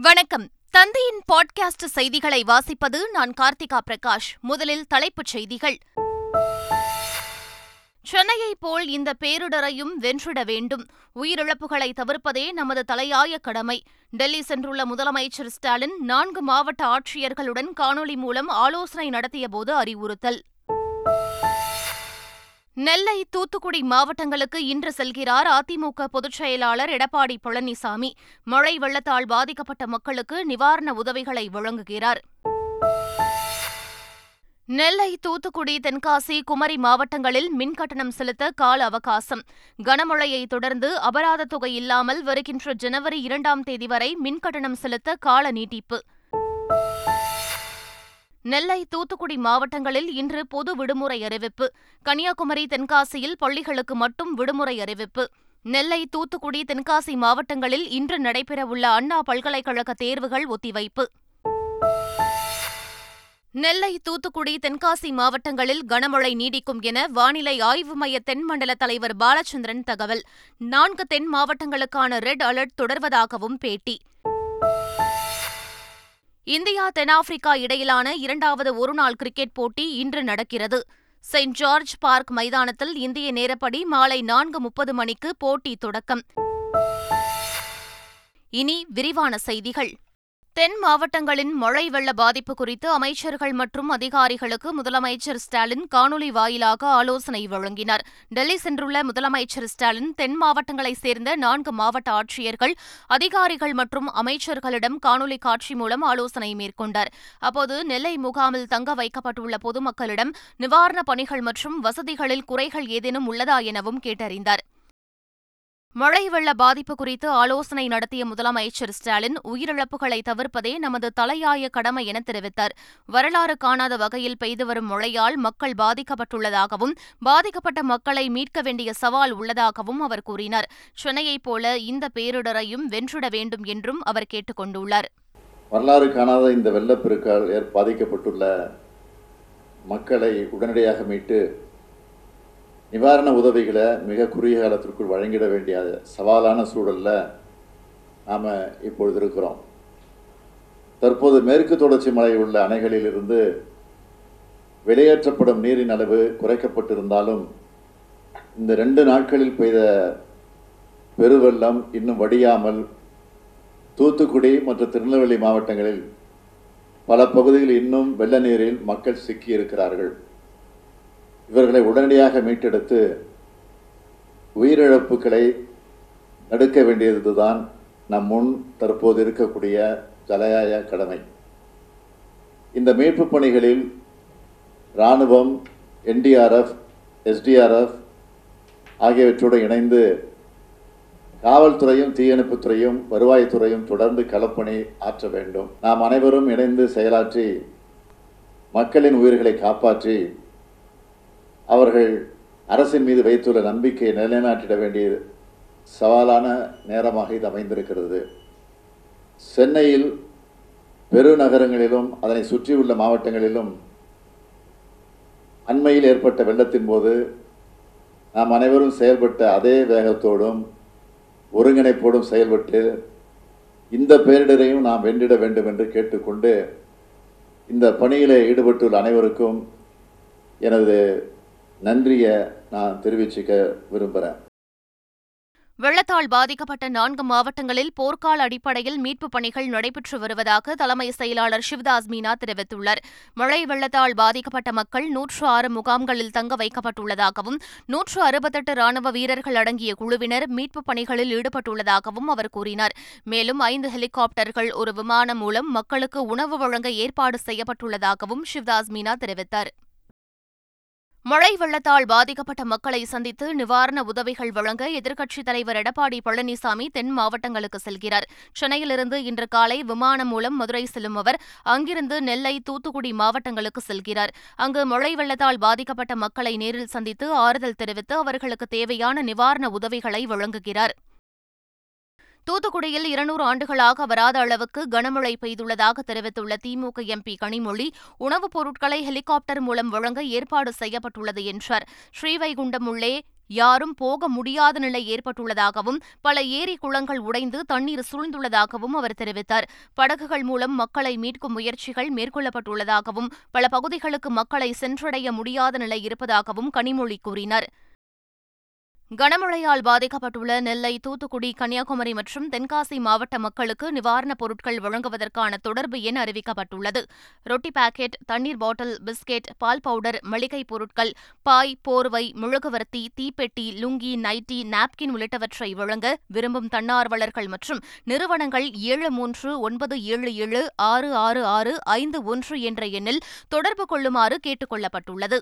வணக்கம். தந்தையின் பாட்காஸ்ட் செய்திகளை வாசிப்பது நான் கார்த்திகா பிரகாஷ். முதலில் தலைப்புச் செய்திகள். சென்னையைப் போல் இந்த பேரிடரையும் வென்றிட வேண்டும். உயிரிழப்புகளை தவிர்ப்பதே நமது தலையாய கடமை. டெல்லி சென்றுள்ள முதலமைச்சர் ஸ்டாலின் நான்கு மாவட்ட ஆட்சியர்களுடன் காணொலி மூலம் ஆலோசனை நடத்தியபோது அறிவுறுத்தல். நெல்லை தூத்துக்குடி மாவட்டங்களுக்கு இன்று செல்கிறார் அதிமுக பொதுச் செயலாளர் எடப்பாடி பழனிசாமி. மழை வெள்ளத்தால் பாதிக்கப்பட்ட மக்களுக்கு நிவாரண உதவிகளை வழங்குகிறார். நெல்லை தூத்துக்குடி தென்காசி குமரி மாவட்டங்களில் மின்கட்டணம் செலுத்த கால அவகாசம். கனமழையை தொடர்ந்து அபராத தொகை இல்லாமல் வருகின்ற ஜனவரி இரண்டாம் தேதி வரை மின்கட்டணம் செலுத்த கால நீட்டிப்பு. நெல்லை தூத்துக்குடி மாவட்டங்களில் இன்று பொது விடுமுறை அறிவிப்பு. கன்னியாகுமரி தென்காசியில் பள்ளிகளுக்கு மட்டும் விடுமுறை அறிவிப்பு. நெல்லை தூத்துக்குடி தென்காசி மாவட்டங்களில் இன்று நடைபெறவுள்ள அண்ணா பல்கலைக்கழக தேர்வுகள் ஒத்திவைப்பு. நெல்லை தூத்துக்குடி தென்காசி மாவட்டங்களில் கனமழை நீடிக்கும் என வானிலை ஆய்வு மைய தென்மண்டல தலைவர் பாலச்சந்திரன் தகவல். நான்கு தென் மாவட்டங்களுக்கான ரெட் அலர்ட் தொடர்வதாகவும் பேட்டி. இந்தியா தென்னாப்பிரிக்கா இடையிலான இரண்டாவது ஒருநாள் கிரிக்கெட் போட்டி இன்று நடக்கிறது. செயின்ட் ஜார்ஜ் பார்க் மைதானத்தில் இந்திய நேரப்படி மாலை நான்கு முப்பது மணிக்கு போட்டி தொடக்கம். இனி விரிவான செய்திகள். தென் மாவட்டங்களின் மழை வெள்ள பாதிப்பு குறித்து அமைச்சர்கள் மற்றும் அதிகாரிகளுக்கு முதலமைச்சர் ஸ்டாலின் காணொலி வாயிலாக ஆலோசனை வழங்கினார். டெல்லி சென்றுள்ள முதலமைச்சர் ஸ்டாலின் தென் மாவட்டங்களைச் சேர்ந்த நான்கு மாவட்ட ஆட்சியர்கள் அதிகாரிகள் மற்றும் அமைச்சர்களிடம் காணொலி காட்சி மூலம் ஆலோசனை மேற்கொண்டார். அப்போது நெல்லை முகாமில் தங்க வைக்கப்பட்டுள்ள பொதுமக்களிடம் நிவாரணப் பணிகள் மற்றும் வசதிகளில் குறைகள் ஏதேனும் உள்ளதா எனவும் கேட்டறிந்தார். மழை வெள்ள பாதிப்பு குறித்து ஆலோசனை நடத்திய முதலமைச்சர் ஸ்டாலின் உயிரிழப்புகளை தவிர்ப்பதே நமது தலையாய கடமை என தெரிவித்தார். வரலாறு காணாத வகையில் பெய்து வரும் மழையால் மக்கள் பாதிக்கப்பட்டுள்ளதாகவும் பாதிக்கப்பட்ட மக்களை மீட்க வேண்டிய சவால் உள்ளதாகவும் அவர் கூறினார். சென்னையைப் போல இந்த பேரிடரையும் வென்றிட வேண்டும் என்றும் அவர் கேட்டுக் கொண்டுள்ளார். வரலாறு காணாத இந்த வெள்ளப்பெருக்கால் பாதிக்கப்பட்டுள்ள மக்களை உடனடியாக மீட்டு நிவாரண உதவிகளை மிக குறுகிய காலத்திற்குள் வழங்கிட வேண்டிய சவாலான சூழலில் நாம் இப்பொழுது இருக்கிறோம். தற்போது மேற்கு தொடர்ச்சி மலை உள்ள அணைகளிலிருந்து வெளியேற்றப்படும் நீரின் அளவு குறைக்கப்பட்டிருந்தாலும் இந்த ரெண்டு நாட்களில் பெய்த பெருவெள்ளம் இன்னும் வடியாமல் தூத்துக்குடி மற்றும் திருநெல்வேலி மாவட்டங்களில் பல பகுதிகளில் இன்னும் வெள்ள நீரில் மக்கள் சிக்கியிருக்கிறார்கள். இவர்களை உடனடியாக மீட்டெடுத்து உயிரிழப்புகளை தடுக்க வேண்டியதுதான் நம் முன் தற்போது இருக்கக்கூடிய ஜலயாய கடமை. இந்த மீட்பு பணிகளில் இராணுவம் என்டிஆர்எஃப் எஸ்டிஆர்எஃப் ஆகியவற்றோடு இணைந்து காவல்துறையும் தீயணைப்புத்துறையும் வருவாய்த்துறையும் தொடர்ந்து களப்பணி ஆற்ற வேண்டும். நாம் அனைவரும் இணைந்து செயலாற்றி மக்களின் உயிர்களை காப்பாற்றி அவர்கள் அரசின் மீது வைத்துள்ள நம்பிக்கையை நிலைநாட்டிட வேண்டிய சவாலான நேரமாக இது அமைந்திருக்கிறது. சென்னையில் பெருநகரங்களிலும் அதனை சுற்றியுள்ள மாவட்டங்களிலும் அண்மையில் ஏற்பட்ட வெள்ளத்தின் போது நாம் அனைவரும் செயல்பட்ட அதே வேகத்தோடும் ஒருங்கிணைப்போடும் செயல்பட்டு இந்த பேரிடரையும் நாம் வென்றிட வேண்டும் என்று கேட்டுக்கொண்டு இந்த பணியில் ஈடுபட்டுள்ள அனைவருக்கும் எனது நன்றியை நான் தெரிவிச்சுக்க விரும்புகிறேன் வெள்ளத்தால் பாதிக்கப்பட்ட நான்கு மாவட்டங்களில் போர்க்கால அடிப்படையில் மீட்புப் பணிகள் நடைபெற்று வருவதாக தலைமை செயலாளர் சிவதாஸ் மீனா தெரிவித்துள்ளார். மழை வெள்ளத்தால் பாதிக்கப்பட்ட மக்கள் நூற்று ஆறு முகாம்களில் தங்க வைக்கப்பட்டுள்ளதாகவும் நூற்று அறுபத்தெட்டு ராணுவ வீரர்கள் அடங்கிய குழுவினர் மீட்புப் பணிகளில் ஈடுபட்டுள்ளதாகவும் அவர் கூறினார். மேலும் ஐந்து ஹெலிகாப்டர்கள் ஒரு விமானம் மூலம் மக்களுக்கு உணவு வழங்க ஏற்பாடு செய்யப்பட்டுள்ளதாகவும் சிவதாஸ் மீனா தெரிவித்தார். மழை வெள்ளத்தால் பாதிக்கப்பட்ட மக்களை சந்தித்து நிவாரண உதவிகள் வழங்க எதிர்க்கட்சித் தலைவர் எடப்பாடி பழனிசாமி தென் மாவட்டங்களுக்கு செல்கிறார். சென்னையிலிருந்து இன்று காலை விமானம் மூலம் மதுரை செல்லும் அவர் அங்கிருந்து நெல்லை தூத்துக்குடி மாவட்டங்களுக்கு செல்கிறார். அங்கு மழை வெள்ளத்தால் பாதிக்கப்பட்ட மக்களை நேரில் சந்தித்து ஆறுதல் தெரிவித்து அவர்களுக்கு தேவையான நிவாரண உதவிகளை வழங்குகிறார். தூத்துக்குடியில் இருநூறு ஆண்டுகளாக வராத அளவுக்கு கனமழை பெய்துள்ளதாக தெரிவித்துள்ள திமுக எம்பி கனிமொழி உணவுப் பொருட்களை ஹெலிகாப்டர் மூலம் வழங்க ஏற்பாடு செய்யப்பட்டுள்ளது என்றார். ஸ்ரீவைகுண்டம் உள்ளே யாரும் போக முடியாத நிலை ஏற்பட்டுள்ளதாகவும் பல ஏரி குளங்கள் உடைந்து தண்ணீர் சூழ்ந்துள்ளதாகவும் அவர் தெரிவித்தார். படகுகள் மூலம் மக்களை மீட்கும் முயற்சிகள் மேற்கொள்ளப்பட்டுள்ளதாகவும் பல பகுதிகளுக்கு மக்களை சென்றடைய முடியாத நிலை இருப்பதாகவும் கனிமொழி கூறினார். கனமழையால் பாதிக்கப்பட்டுள்ள நெல்லை தூத்துக்குடி கன்னியாகுமரி மற்றும் தென்காசி மாவட்ட மக்களுக்கு நிவாரணப் பொருட்கள் வழங்குவதற்கான தொடர்பு எண் அறிவிக்கப்பட்டுள்ளது. ரொட்டி பாக்கெட் தண்ணீர் பாட்டில் பிஸ்கெட் பால் பவுடர் மளிகை பொருட்கள் பாய் போர்வை முழுகுவர்த்தி தீப்பெட்டி லுங்கி நைட்டி நாப்கின் உள்ளிட்டவற்றை வழங்க விரும்பும் தன்னார்வலர்கள் மற்றும் நிறுவனங்கள் ஏழு மூன்று ஒன்பது ஏழு ஏழு ஆறு ஆறு ஆறு ஐந்து ஒன்று என்ற எண்ணில் தொடர்பு கொள்ளுமாறு கேட்டுக் கொள்ளப்பட்டுள்ளது.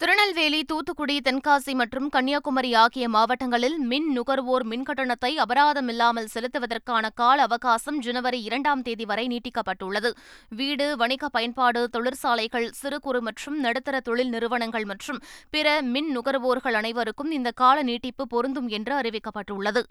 திருநெல்வேலி தூத்துக்குடி தென்காசி மற்றும் கன்னியாகுமரி ஆகிய மாவட்டங்களில் மின் நுகர்வோர் மின்கட்டணத்தை அபராதமில்லாமல் செலுத்துவதற்கான கால அவகாசம் ஜனவரி இரண்டாம் தேதி வரை நீட்டிக்கப்பட்டுள்ளது. வீடு வணிக பயன்பாடு தொழிற்சாலைகள் சிறு குறு மற்றும் நடுத்தர தொழில் நிறுவனங்கள் மற்றும் பிற மின் நுகர்வோர்கள் அனைவருக்கும் இந்த கால நீட்டிப்பு பொருந்தும் என்று அறிவிக்கப்பட்டுள்ளது.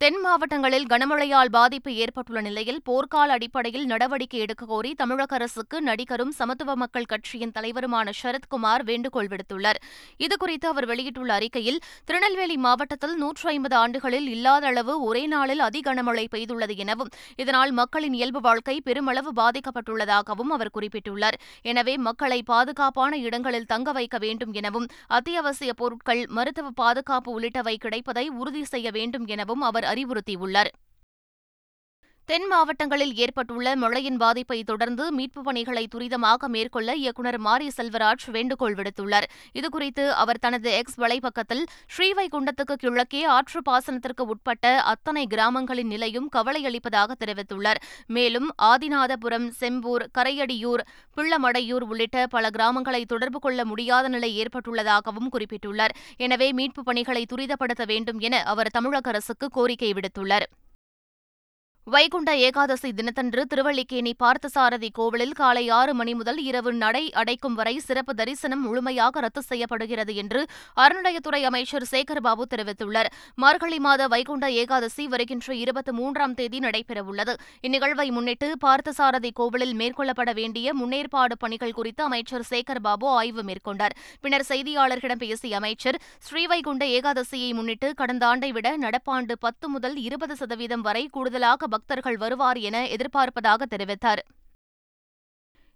தென் மாவட்டங்களில் கனமழையால் பாதிப்பு ஏற்பட்டுள்ள நிலையில் போர்க்கால அடிப்படையில் நடவடிக்கை எடுக்க கோரி தமிழக அரசுக்கு நடிகரும் சமத்துவ மக்கள் கட்சியின் தலைவருமான சரத்குமார் வேண்டுகோள் விடுத்துள்ளார். இதுகுறித்து அவர் வெளியிட்டுள்ள அறிக்கையில் திருநெல்வேலி மாவட்டத்தில் நூற்று ஐம்பது ஆண்டுகளில் இல்லாத அளவு ஒரே நாளில் அதி கனமழை பெய்துள்ளது எனவும் இதனால் மக்களின் இயல்பு வாழ்க்கை பெருமளவு பாதிக்கப்பட்டுள்ளதாகவும் அவர் குறிப்பிட்டுள்ளார். எனவே மக்களை பாதுகாப்பான இடங்களில் தங்க வைக்க வேண்டும் எனவும் அத்தியாவசிய பொருட்கள் மருத்துவ பாதுகாப்பு உள்ளிட்டவை கிடைப்பதை உறுதி செய்ய வேண்டும் எனவும் அவர் அறிவுறுத்தியுள்ளார். தென் மாவட்டங்களில் ஏற்பட்டுள்ள மழையின் பாதிப்பை தொடர்ந்து மீட்புப் பணிகளை துரிதமாக மேற்கொள்ள இயக்குநர் மாரி செல்வராஜ் வேண்டுகோள் விடுத்துள்ளார். இதுகுறித்து அவர் தனது எக்ஸ் வலைப்பக்கத்தில் ஸ்ரீவைகுண்டத்துக்கு கிழக்கே ஆற்று பாசனத்திற்கு உட்பட்ட அத்தனை கிராமங்களின் நிலையும் கவலையளிப்பதாக தெரிவித்துள்ளார். மேலும் ஆதிநாதபுரம் செம்பூர் கரையடியூர் பிள்ளமடையூர் உள்ளிட்ட பல கிராமங்களை தொடர்பு கொள்ள முடியாத நிலை ஏற்பட்டுள்ளதாகவும் குறிப்பிட்டுள்ளார். எனவே மீட்புப் பணிகளை துரிதப்படுத்த வேண்டும் என அவர் தமிழக அரசுக்கு கோரிக்கை விடுத்துள்ளார். வைகுண்ட ஏகாதசி தினத்தன்று திருவள்ளிக்கேணி பார்த்தசாரதி கோவிலில் காலை ஆறு மணி முதல் இரவு நடை அடைக்கும் வரை சிறப்பு தரிசனம் முழுமையாக ரத்து செய்யப்படுகிறது என்று அறநிலையத்துறை அமைச்சர் சேகர்பாபு தெரிவித்துள்ளார். மார்கழி மாத வைகுண்ட ஏகாதசி வருகின்ற இருபத்தி மூன்றாம் தேதி நடைபெறவுள்ளது. இந்நிகழ்வை முன்னிட்டு பார்த்தசாரதி கோவிலில் மேற்கொள்ளப்பட வேண்டிய முன்னேற்பாடு பணிகள் குறித்து அமைச்சர் சேகர்பாபு ஆய்வு மேற்கொண்டார். பின்னர் செய்தியாளர்களிடம் பேசிய அமைச்சர் ஸ்ரீவைகுண்ட ஏகாதசியை முன்னிட்டு கடந்த ஆண்டை விட நடப்பாண்டு பத்து முதல் இருபது சதவீதம் வரை கூடுதலாக பக்தர்கள் வருவார் என எதிர்பார்ப்பதாக தெரிவித்தார்.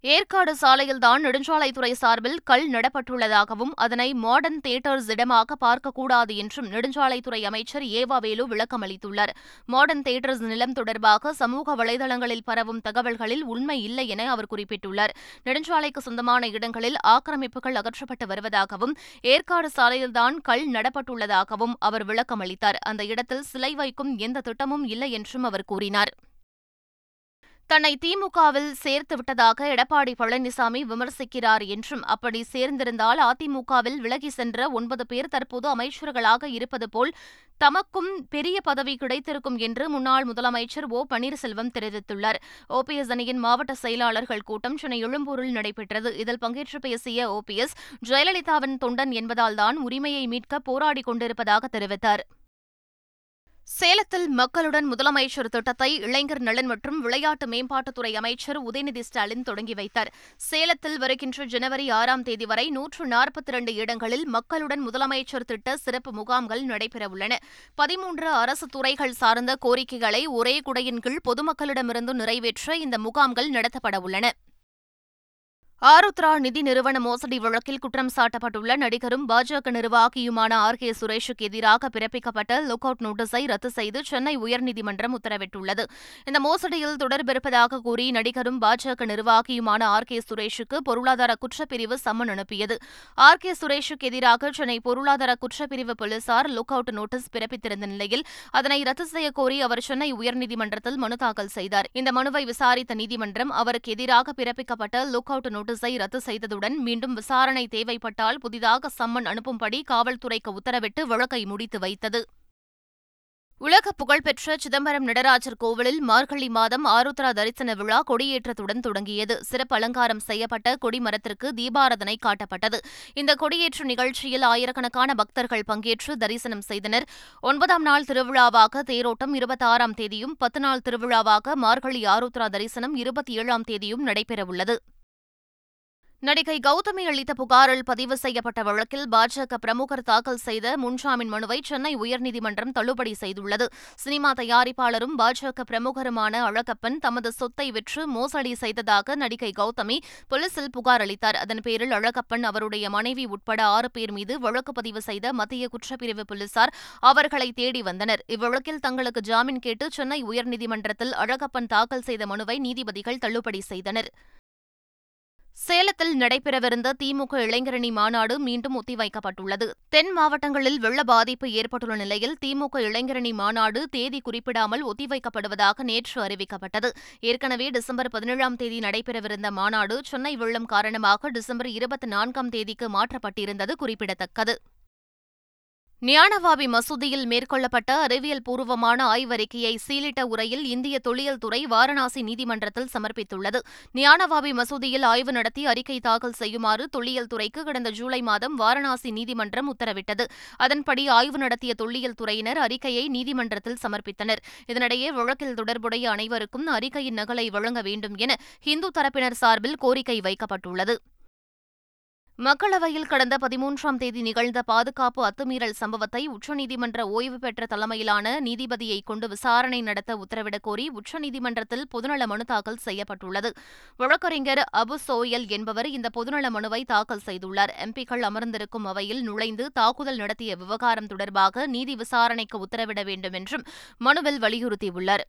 ஏற்காடு சாலையில்தான் நெடுஞ்சாலைத்துறை சார்பில் கல் நடப்பட்டுள்ளதாகவும் அதனை மாடர்ன் தியேட்டர்ஸ் இடமாக பார்க்கக்கூடாது என்றும் நெடுஞ்சாலைத்துறை அமைச்சர் ஏவாவேலு விளக்கமளித்துள்ளார். மாடர்ன் தியேட்டர்ஸ் நிலம் தொடர்பாக சமூக வலைதளங்களில் பரவும் தகவல்களில் உண்மை இல்லை என அவர் குறிப்பிட்டுள்ளார். நெடுஞ்சாலைக்கு சொந்தமான இடங்களில் ஆக்கிரமிப்புகள் அகற்றப்பட்டு வருவதாகவும் ஏற்காடு சாலையில்தான் கல் நடப்பட்டுள்ளதாகவும் அவர் விளக்கமளித்தார். அந்த இடத்தில் சிலை வைக்கும் எந்த திட்டமும் இல்லை என்றும் அவர் கூறினார். தன்னை திமுகவில் சேர்த்து விட்டதாக எடப்பாடி பழனிசாமி விமர்சிக்கிறார் என்றும் அப்படி சேர்ந்திருந்தால் அதிமுகவில் விலகி சென்ற ஒன்பது பேர் தற்போது அமைச்சர்களாக இருப்பது போல் தமக்கும் பெரிய பதவி கிடைத்திருக்கும் என்று முன்னாள் முதலமைச்சர் ஓ. பன்னீர்செல்வம் தெரிவித்துள்ளார். ஓபிஎஸ் அணியின் மாவட்ட செயலாளர்கள் கூட்டம் சென்னை எழும்பூரில் நடைபெற்றது. இதில் பங்கேற்று பேசிய ஓபிஎஸ் ஜெயலலிதாவின் தொண்டன் என்பதால்தான் உரிமையை மீட்க போராடிக் கொண்டிருப்பதாக தெரிவித்தார். சேலத்தில் மக்களுடன் முதலமைச்சர் திட்டத்தை இளைஞர் நலன் மற்றும் விளையாட்டு மேம்பாட்டுத்துறை அமைச்சர் உதயநிதி ஸ்டாலின் தொடங்கி வைத்தார். சேலத்தில் வருகின்ற ஜனவரி ஆறாம் தேதி வரை நூற்று நாற்பத்தி இரண்டு இடங்களில் மக்களுடன் முதலமைச்சர் திட்ட சிறப்பு முகாம்கள் நடைபெறவுள்ளன பதிமூன்று அரசு துறைகள் சார்ந்த கோரிக்கைகளை ஒரே குடையின் கீழ் பொதுமக்களிடமிருந்து நிறைவேற்ற இந்த முகாம்கள் நடத்தப்படவுள்ளன ஆருத்ரா நிதி நிறுவன மோசடி வழக்கில் குற்றம் சாட்டப்பட்டுள்ள நடிகரும் பாஜக நிர்வாகியுமான ஆர் கே சுரேஷுக்கு எதிராக பிறப்பிக்கப்பட்ட லுக் அவுட் நோட்டீஸை ரத்து செய்து சென்னை உயர்நீதிமன்றம் உத்தரவிட்டுள்ளது. இந்த மோசடியில் தொடர்பிருப்பதாக கூறி நடிகரும் பாஜக நிர்வாகியுமான ஆர் கே சுரேஷுக்கு பொருளாதார குற்றப்பிரிவு சம்மன் அனுப்பியது. ஆர் கே சுரேஷுக்கு எதிராக சென்னை பொருளாதார குற்றப்பிரிவு போலீசார் லுக் அவுட் நோட்டீஸ் பிறப்பித்திருந்த நிலையில் அதனை ரத்து செய்யக்கோரி அவர் சென்னை உயர்நீதிமன்றத்தில் மனு தாக்கல் செய்தார். இந்த மனுவை விசாரித்த நீதிமன்றம் அவருக்கு எதிராக பிறப்பிக்கப்பட்ட லுக் அவுட் நோட்டீஸ் நோட்டீஸை ரத்து செய்ததுடன் மீண்டும் விசாரணை தேவைப்பட்டால் புதிதாக சம்மன் அனுப்பும்படி காவல்துறைக்கு உத்தரவிட்டு வழக்கை முடித்து வைத்தது. உலக புகழ்பெற்ற சிதம்பரம் நடராஜர் கோவிலில் மார்கழி மாதம் ஆருத்ரா தரிசன விழா கொடியேற்றத்துடன் தொடங்கியது. சிறப்பு அலங்காரம் செய்யப்பட்ட கொடிமரத்திற்கு தீபாரதனை காட்டப்பட்டது. இந்த கொடியேற்ற நிகழ்ச்சியில் ஆயிரக்கணக்கான பக்தர்கள் பங்கேற்று தரிசனம் செய்தனர். ஒன்பதாம் நாள் திருவிழாவாக தேரோட்டம் இருபத்தாறாம் தேதியும் பத்து நாள் திருவிழாவாக மார்கழி ஆருத்ரா தரிசனம் இருபத்தி ஏழாம் தேதியும் நடைபெறவுள்ளது. நடிகை கௌதமி அளித்த புகாரில் பதிவு செய்யப்பட்ட வழக்கில் பாஜக பிரமுகர் தாக்கல் செய்த முன்ஜாமீன் மனுவை சென்னை உயர்நீதிமன்றம் தள்ளுபடி செய்துள்ளது. சினிமா தயாரிப்பாளரும் பாஜக பிரமுகருமான அழகப்பன் தமது சொத்தை விற்று மோசடி செய்ததாக நடிகை கௌதமி போலீசில் புகார் அளித்தார். அதன் பேரில் அழகப்பன் அவருடைய மனைவி உட்பட ஆறு பேர் மீது வழக்கு பதிவு செய்த மத்திய குற்றப்பிரிவு போலீசார் அவர்களை தேடி வந்தனர். இவ்வழக்கில் தங்களுக்கு ஜாமீன் கேட்டு சென்னை உயர்நீதிமன்றத்தில் அழகப்பன் தாக்கல் செய்த மனுவை நீதிபதிகள் தள்ளுபடி செய்தனர். சேலத்தில் நடைபெறவிருந்த திமுக இளைஞரணி மாநாடு மீண்டும் ஒத்திவைக்கப்பட்டுள்ளது. தென் மாவட்டங்களில் வெள்ள பாதிப்பு ஏற்பட்டுள்ள நிலையில் திமுக இளைஞரணி மாநாடு தேதி குறிப்பிடாமல் ஒத்திவைக்கப்படுவதாக நேற்று அறிவிக்கப்பட்டது. ஏற்கனவே டிசம்பர் பதினேழாம் தேதி நடைபெறவிருந்த மாநாடு சென்னை வெள்ளம் காரணமாக டிசம்பர் இருபத்தி நான்காம் தேதிக்கு மாற்றப்பட்டிருந்தது குறிப்பிடத்தக்கது. ஞானவாபி மசூதியில் மேற்கொள்ளப்பட்ட அறிவியல் பூர்வமான ஆய்வறிக்கையை சீலிட்ட உரையில் இந்திய தொழியல் துறை வாரணாசி நீதிமன்றத்தில் சமர்ப்பித்துள்ளது. ஞானவாபி மசூதியில் ஆய்வு நடத்தி அறிக்கை தாக்கல் செய்யுமாறு தொல்லியல் துறைக்கு கடந்த ஜூலை மாதம் வாரணாசி நீதிமன்றம் உத்தரவிட்டது. அதன்படி ஆய்வு நடத்திய தொல்லியல் துறையினர் அறிக்கையை நீதிமன்றத்தில் சமர்ப்பித்தனர். இதனிடையே வழக்கில் தொடர்புடைய அனைவருக்கும் அறிக்கையின் நகலை வழங்க வேண்டும் என இந்து தரப்பினர் சார்பில் கோரிக்கை வைக்கப்பட்டுள்ளது. மக்களவையில் கடந்த பதிமூன்றாம் தேதி நிகழ்ந்த பாதுகாப்பு அத்துமீறல் சம்பவத்தை உச்சநீதிமன்ற ஓய்வு பெற்ற தலைமையிலான நீதிபதியை கொண்டு விசாரணை நடத்த உத்தரவிடக் கோரி உச்சநீதிமன்றத்தில் பொதுநல மனு தாக்கல் செய்யப்பட்டுள்ளது. வழக்கறிஞர் அபு சோயல் என்பவர் இந்த பொதுநல மனுவை தாக்கல் செய்துள்ளார். எம்பிக்கள் அமர்ந்திருக்கும் அவையில் நுழைந்து தாக்குதல் நடத்திய விவகாரம் தொடர்பாக நீதி விசாரணைக்கு உத்தரவிட வேண்டும் என்றும் மனுவில் வலியுறுத்தியுள்ளார்.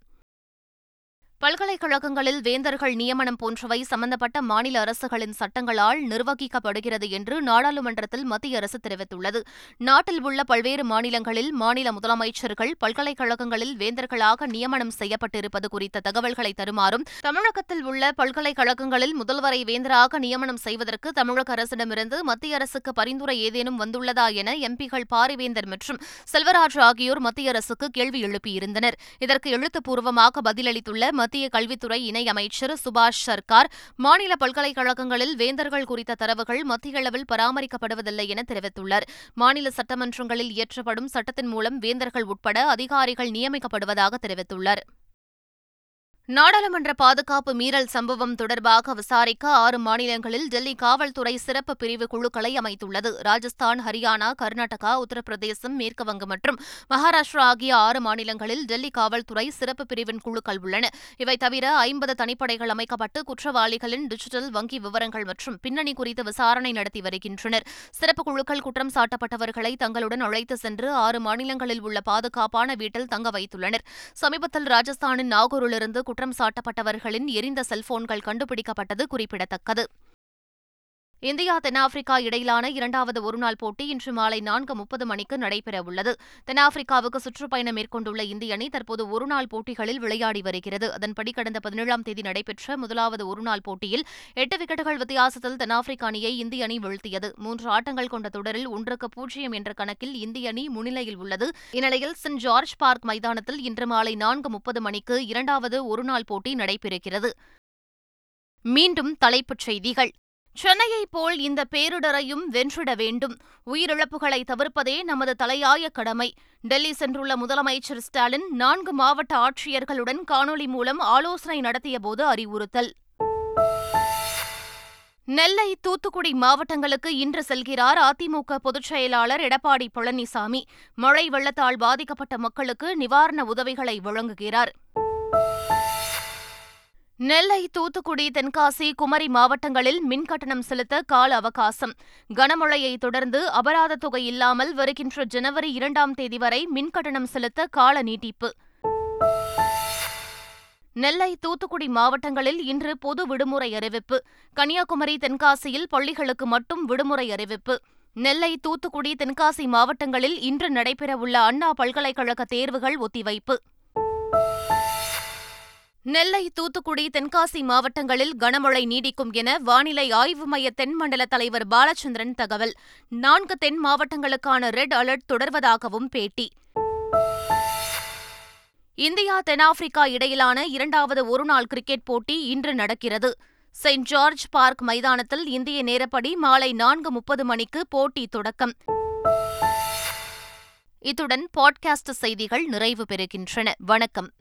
பல்கலைக்கழகங்களில் வேந்தர்கள் நியமனம் போன்றவை சம்பந்தப்பட்ட மாநில அரசுகளின் சட்டங்களால் நிர்வகிக்கப்படுகிறது என்று நாடாளுமன்றத்தில் மத்திய அரசு தெரிவித்துள்ளது. நாட்டில் உள்ள பல்வேறு மாநிலங்களில் மாநில முதலமைச்சர்கள் பல்கலைக்கழகங்களில் வேந்தர்களாக நியமனம் செய்யப்பட்டிருப்பது குறித்த தகவல்களை தருமாறும் தமிழகத்தில் உள்ள பல்கலைக்கழகங்களில் முதல்வரை வேந்தராக நியமனம் செய்வதற்கு தமிழக அரசிடமிருந்து மத்திய அரசுக்கு பரிந்துரை ஏதேனும் வந்துள்ளதா என எம்பிகள் பாரிவேந்தர் மற்றும் செல்வராஜ் ஆகியோர் மத்திய அரசுக்கு கேள்வி எழுப்பியிருந்தனர். இதற்கு எழுத்துப்பூர்வமாக பதிலளித்துள்ள மத்திய கல்வித்துறை இணையமைச்சர் சுபாஷ் சர்க்கார் மாநில பல்கலைக்கழகங்களில் வேந்தர்கள் குறித்த தரவுகள் மத்திய அளவில் பராமரிக்கப்படுவதில்லை என தெரிவித்துள்ளார். மாநில சட்டமன்றங்களில் இயற்றப்படும் சட்டத்தின் மூலம் வேந்தர்கள் உட்பட அதிகாரிகள் நியமிக்கப்படுவதாக தெரிவித்துள்ளார். நாடாளுமன்ற பாதுகாப்பு மீறல் சம்பவம் தொடர்பாக விசாரிக்க ஆறு மாநிலங்களில் டெல்லி காவல்துறை சிறப்பு பிரிவு குழுக்களை அமைத்துள்ளது. ராஜஸ்தான் ஹரியானா கர்நாடகா உத்தரப்பிரதேசம் மேற்குவங்கம் மற்றும் மகாராஷ்டிரா ஆகிய ஆறு மாநிலங்களில் டெல்லி காவல்துறை சிறப்பு பிரிவின் குழுக்கள் உள்ளன. இவை தவிர ஐம்பது தனிப்படைகள் அமைக்கப்பட்டு குற்றவாளிகளின் டிஜிட்டல் வங்கி விவரங்கள் மற்றும் பின்னணி குறித்து விசாரணை நடத்தி வருகின்றனர். சிறப்பு குழுக்கள் குற்றம் சாட்டப்பட்டவர்களை தங்களுடன் அழைத்து சென்று ஆறு மாநிலங்களில் உள்ள பாதுகாப்பான வீட்டில் தங்க வைத்துள்ளனர். சமீபத்தில் ராஜஸ்தானின் நாகூரிலிருந்து குற்றம் சாட்டப்பட்டவர்களின் எரிந்த செல்போன்கள் கண்டுபிடிக்கப்பட்டது குறிப்பிடத்தக்கது. இந்தியா தென்னாப்பிரிக்கா இடையிலான இரண்டாவது ஒருநாள் போட்டி இன்று மாலை நான்கு முப்பது மணிக்கு நடைபெறவுள்ளது தென்னாப்பிரிக்காவுக்கு சுற்றுப்பயணம் மேற்கொண்டுள்ள இந்திய அணி தற்போது ஒருநாள் போட்டிகளில் விளையாடி வருகிறது. அதன்படி கடந்த பதினேழாம் தேதி நடைபெற்ற முதலாவது ஒருநாள் போட்டியில் எட்டு விக்கெட்டுகள் வித்தியாசத்தில் தென்னாப்பிரிக்க அணியை இந்திய அணி வீழ்த்தியது. மூன்று ஆட்டங்கள் கொண்ட தொடரில் ஒன்றுக்கு பூஜ்ஜியம் என்ற கணக்கில் இந்திய அணி முன்னிலையில் உள்ளது. இந்நிலையில் சென்ட் ஜார்ஜ் பார்க் மைதானத்தில் இன்று மாலை நான்கு முப்பது மணிக்கு இரண்டாவது ஒருநாள் போட்டி நடைபெறுகிறது. மீண்டும் தலைப்புச் செய்திகள். சென்னையைப் போல் இந்த பேரிடரையும் வென்றிட வேண்டும். உயிரிழப்புகளை தவிர்ப்பதே நமது தலையாய கடமை. டெல்லி சென்றுள்ள முதலமைச்சர் ஸ்டாலின் நான்கு மாவட்ட ஆட்சியர்களுடன் காணொலி மூலம் ஆலோசனை நடத்தியபோது அறிவுறுத்தல். நெல்லை தூத்துக்குடி மாவட்டங்களுக்கு இன்று செல்கிறார் அதிமுக பொதுச் செயலாளர் எடப்பாடி பழனிசாமி. மழை வெள்ளத்தால் பாதிக்கப்பட்ட மக்களுக்கு நிவாரண உதவிகளை வழங்குகிறார். நெல்லை தூத்துக்குடி தென்காசி குமரி மாவட்டங்களில் மின்கட்டணம் செலுத்த கால அவகாசம். கனமழையை தொடர்ந்து அபராத தொகை இல்லாமல் வருகின்ற ஜனவரி இரண்டாம் தேதி வரை மின்கட்டணம் செலுத்த கால நீட்டிப்பு. நெல்லை தூத்துக்குடி மாவட்டங்களில் இன்று பொது விடுமுறை அறிவிப்பு. கன்னியாகுமரி தென்காசியில் பள்ளிகளுக்கு மட்டும் விடுமுறை அறிவிப்பு. நெல்லை தூத்துக்குடி தென்காசி மாவட்டங்களில் இன்று நடைபெறவுள்ள அண்ணா பல்கலைக்கழக தேர்வுகள் ஒத்திவைப்பு. நெல்லை தூத்துக்குடி தென்காசி மாவட்டங்களில் கனமழை நீடிக்கும் என வானிலை ஆய்வு மைய தென்மண்டல தலைவர் பாலச்சந்திரன் தகவல் நான்கு தென் மாவட்டங்களுக்கான ரெட் அலர்ட் தொடர்வதாகவும் பேட்டி இந்தியா தென்னாப்பிரிக்கா இடையிலான இரண்டாவது ஒருநாள் கிரிக்கெட் போட்டி இன்று நடக்கிறது. செயின்ட் ஜார்ஜ் பார்க் மைதானத்தில் இந்திய நேரப்படி மாலை நான்கு முப்பது மணிக்கு போட்டி தொடக்கம். இத்துடன் பாட்காஸ்ட் செய்திகள் நிறைவு பெறுகின்றன. வணக்கம்.